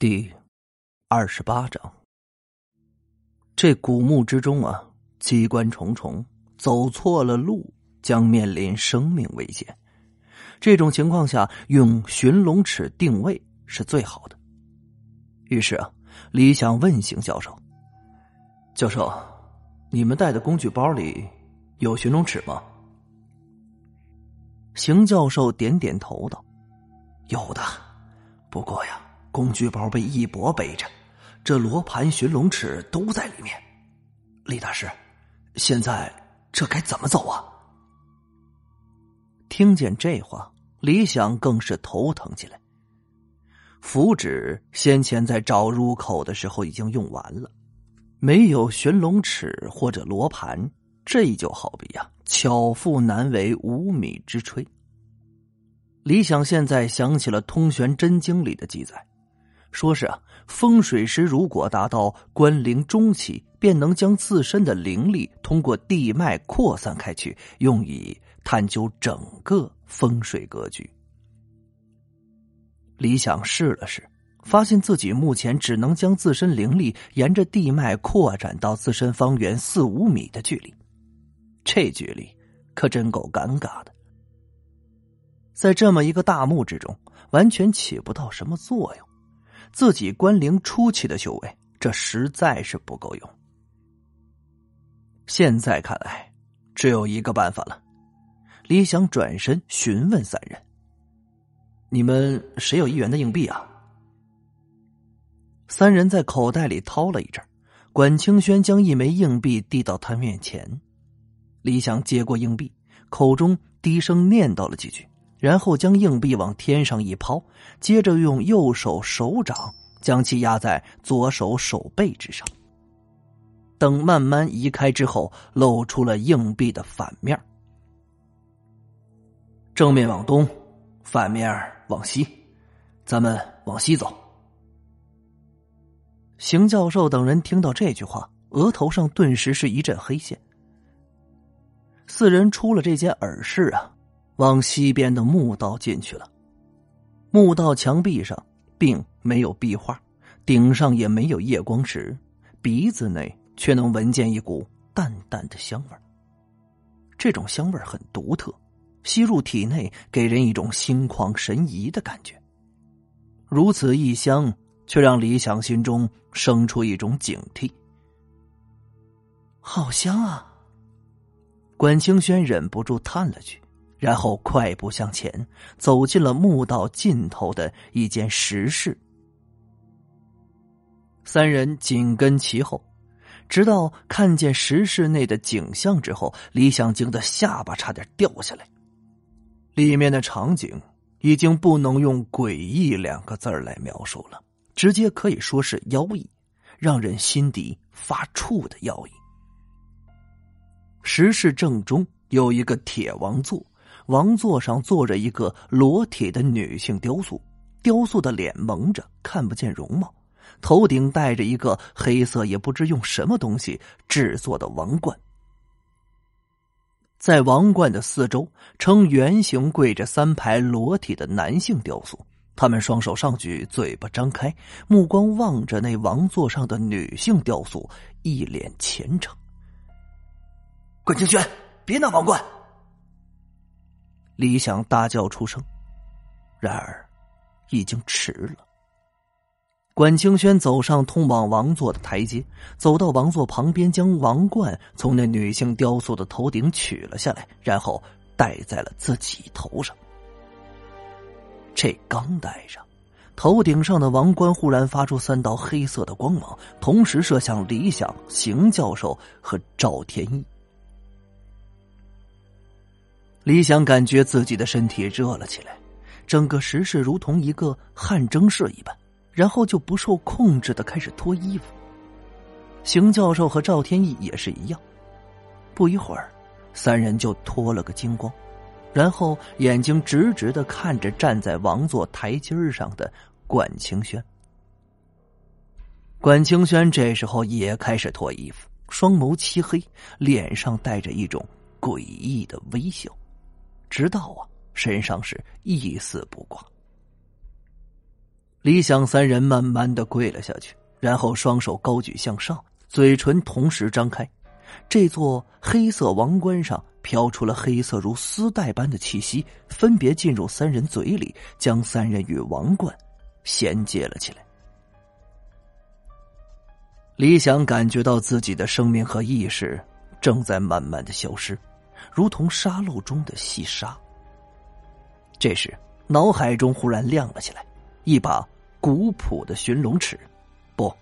第二十八章，这古墓之中啊，机关重重，走错了路将面临生命危险。这种情况下，用寻龙尺定位是最好的。于是啊，李想问邢教授：“教授，你们带的工具包里有寻龙尺吗？”邢教授点点头道：“有的，不过呀。”工具包被一博背着，这罗盘、寻龙尺都在里面。李大师，现在这该怎么走啊？听见这话，李想更是头疼起来。符纸先前在找入口的时候已经用完了，没有寻龙尺或者罗盘，这就好比呀，巧妇难为无米之炊。李想现在想起了《通玄真经》里的记载。说是啊，风水师如果达到关灵中期，便能将自身的灵力通过地脉扩散开去，用以探究整个风水格局。李想试了试，发现自己目前只能将自身灵力沿着地脉扩展到自身方圆四五米的距离，这距离可真够尴尬的，在这么一个大墓之中，完全起不到什么作用。自己关灵初期的修为，这实在是不够用。现在看来，只有一个办法了。李想转身询问三人：“你们谁有一元的硬币啊？”三人在口袋里掏了一阵，管清轩将一枚硬币递到他面前。李想接过硬币，口中低声念叨了几句。然后将硬币往天上一抛，接着用右手手掌将其压在左手手背之上。等慢慢移开之后，露出了硬币的反面。正面往东，反面往西，咱们往西走。邢教授等人听到这句话，额头上顿时是一阵黑线。四人出了这间耳室啊。往西边的墓道进去了，墓道墙壁上并没有壁画，顶上也没有夜光石，鼻子内却能闻见一股淡淡的香味这种香味很独特，吸入体内给人一种心旷神怡的感觉。如此异香，却让李想心中生出一种警惕。好香啊！管清轩忍不住叹了句。然后快步向前，走进了墓道尽头的一间石室。三人紧跟其后，直到看见石室内的景象之后，李想惊的下巴差点掉下来。里面的场景已经不能用“诡异”两个字来描述了，直接可以说是妖异，让人心底发怵的妖异。石室正中有一个铁王座。王座上坐着一个裸体的女性雕塑，雕塑的脸蒙着，看不见容貌，头顶戴着一个黑色也不知用什么东西制作的王冠。在王冠的四周呈圆形跪着三排裸体的男性雕塑，他们双手上举，嘴巴张开，目光望着那王座上的女性雕塑，一脸虔诚。管清轩，别拿王冠！李想大叫出声，然而已经迟了。管清轩走上通往王座的台阶，走到王座旁边，将王冠从那女性雕塑的头顶取了下来，然后戴在了自己头上。这刚戴上，头顶上的王冠忽然发出三道黑色的光芒，同时射向李想、邢教授和赵天一。李想感觉自己的身体热了起来，整个石室如同一个汗蒸室一般，然后就不受控制的开始脱衣服。邢教授和赵天意也是一样，不一会儿，三人就脱了个精光，然后眼睛直直的看着站在王座台阶上的管清轩。管清轩这时候也开始脱衣服，双眸漆黑，脸上带着一种诡异的微笑。直到啊，身上是一丝不挂。李想三人慢慢的跪了下去，然后双手高举向上，嘴唇同时张开。这座黑色王冠上飘出了黑色如丝带般的气息，分别进入三人嘴里，将三人与王冠衔接了起来。李想感觉到自己的生命和意识正在慢慢的消失，如同沙漏中的细沙。这时，脑海中忽然亮了起来，一把古朴的寻龙尺，不，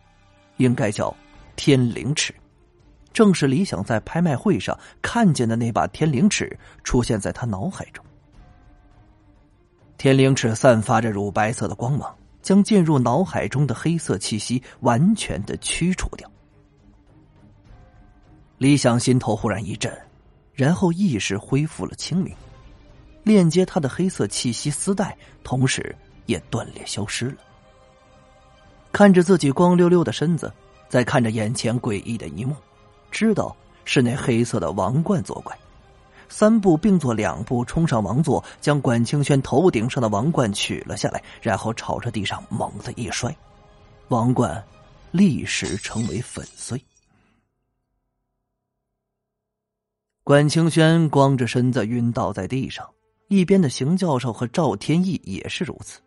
应该叫天灵尺。正是李想在拍卖会上看见的那把天灵尺出现在他脑海中。天灵尺散发着乳白色的光芒，将进入脑海中的黑色气息完全的驱除掉。李想心头忽然一震，然后意识恢复了清明，链接他的黑色气息丝带同时也断裂消失了。看着自己光溜溜的身子，在看着眼前诡异的一幕。知道是那黑色的王冠作怪，三步并作两步冲上王座，将管清轩头顶上的王冠取了下来，然后朝着地上猛地一摔，王冠立时成为粉碎。管清轩光着身子晕倒在地上，一边的邢教授和赵天意也是如此。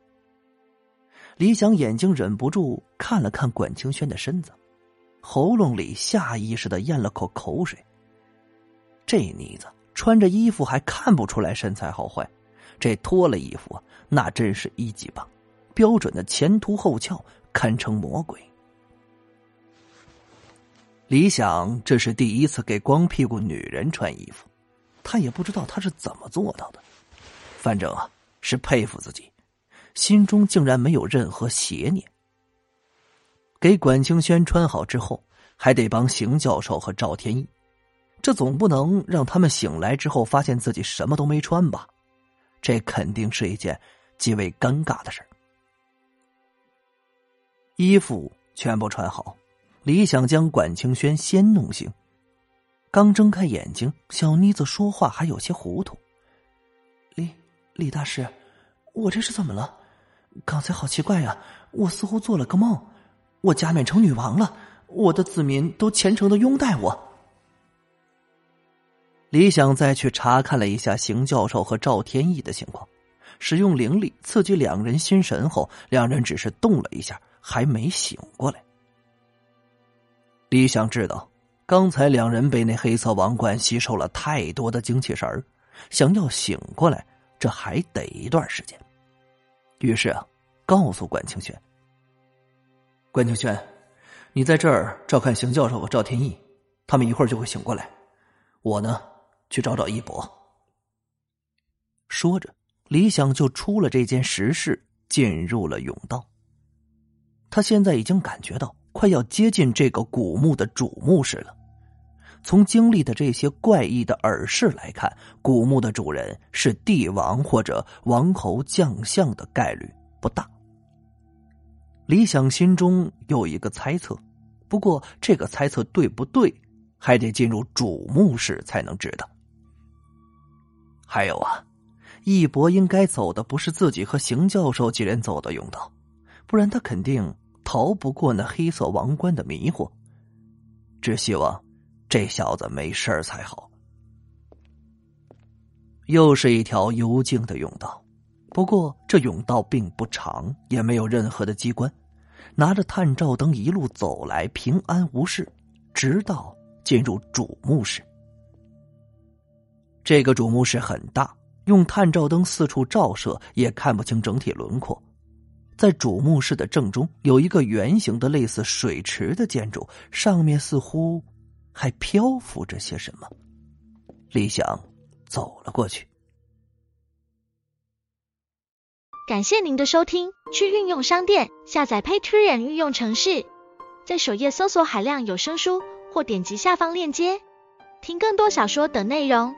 李想眼睛忍不住看了看管清轩的身子。喉咙里下意识的咽了口口水。这妮子穿着衣服还看不出来身材好坏，这脱了衣服那真是一级棒，标准的前凸后翘，堪称魔鬼。李想这是第一次给光屁股女人穿衣服，他也不知道他是怎么做到的，反正啊是佩服自己，心中竟然没有任何邪念。给管清轩穿好之后，还得帮邢教授和赵天意，这总不能让他们醒来之后发现自己什么都没穿吧？这肯定是一件极为尴尬的事衣服全部穿好，李想将管清轩先弄醒。刚睁开眼睛，小妮子说话还有些糊涂：“李李大师，我这是怎么了？刚才好奇怪呀，我似乎做了个梦。”我加冕成女王了，我的子民都虔诚的拥戴我。李想再去查看了一下邢教授和赵天意的情况，使用灵力刺激两人心神后，两人只是动了一下，还没醒过来。李想知道，刚才两人被那黑色王冠吸收了太多的精气神儿，想要醒过来，这还得一段时间。于是啊，告诉管清轩。关清轩，你在这儿照看邢教授和赵天意，他们一会儿就会醒过来。我呢，去找找一博。说着，李想就出了这件石室，进入了甬道。他现在已经感觉到快要接近这个古墓的主墓室了。从经历的这些怪异的耳饰来看，古墓的主人是帝王或者王侯将相的概率不大。李想心中有一个猜测，不过这个猜测对不对，还得进入主墓室才能知道。还有啊，义博应该走的不是自己和邢教授几人走的甬道，不然他肯定逃不过那黑色王冠的迷惑。只希望这小子没事才好。又是一条幽静的甬道，不过这甬道并不长，也没有任何的机关。拿着探照灯一路走来，平安无事，直到进入主墓室。这个主墓室很大，用探照灯四处照射也看不清整体轮廓。在主墓室的正中有一个圆形的类似水池的建筑，上面似乎还漂浮着些什么。李想走了过去。感谢您的收听，去运用商店下载 Patreon 运用城市，在首页搜索海量有声书，或点击下方链接听更多小说等内容。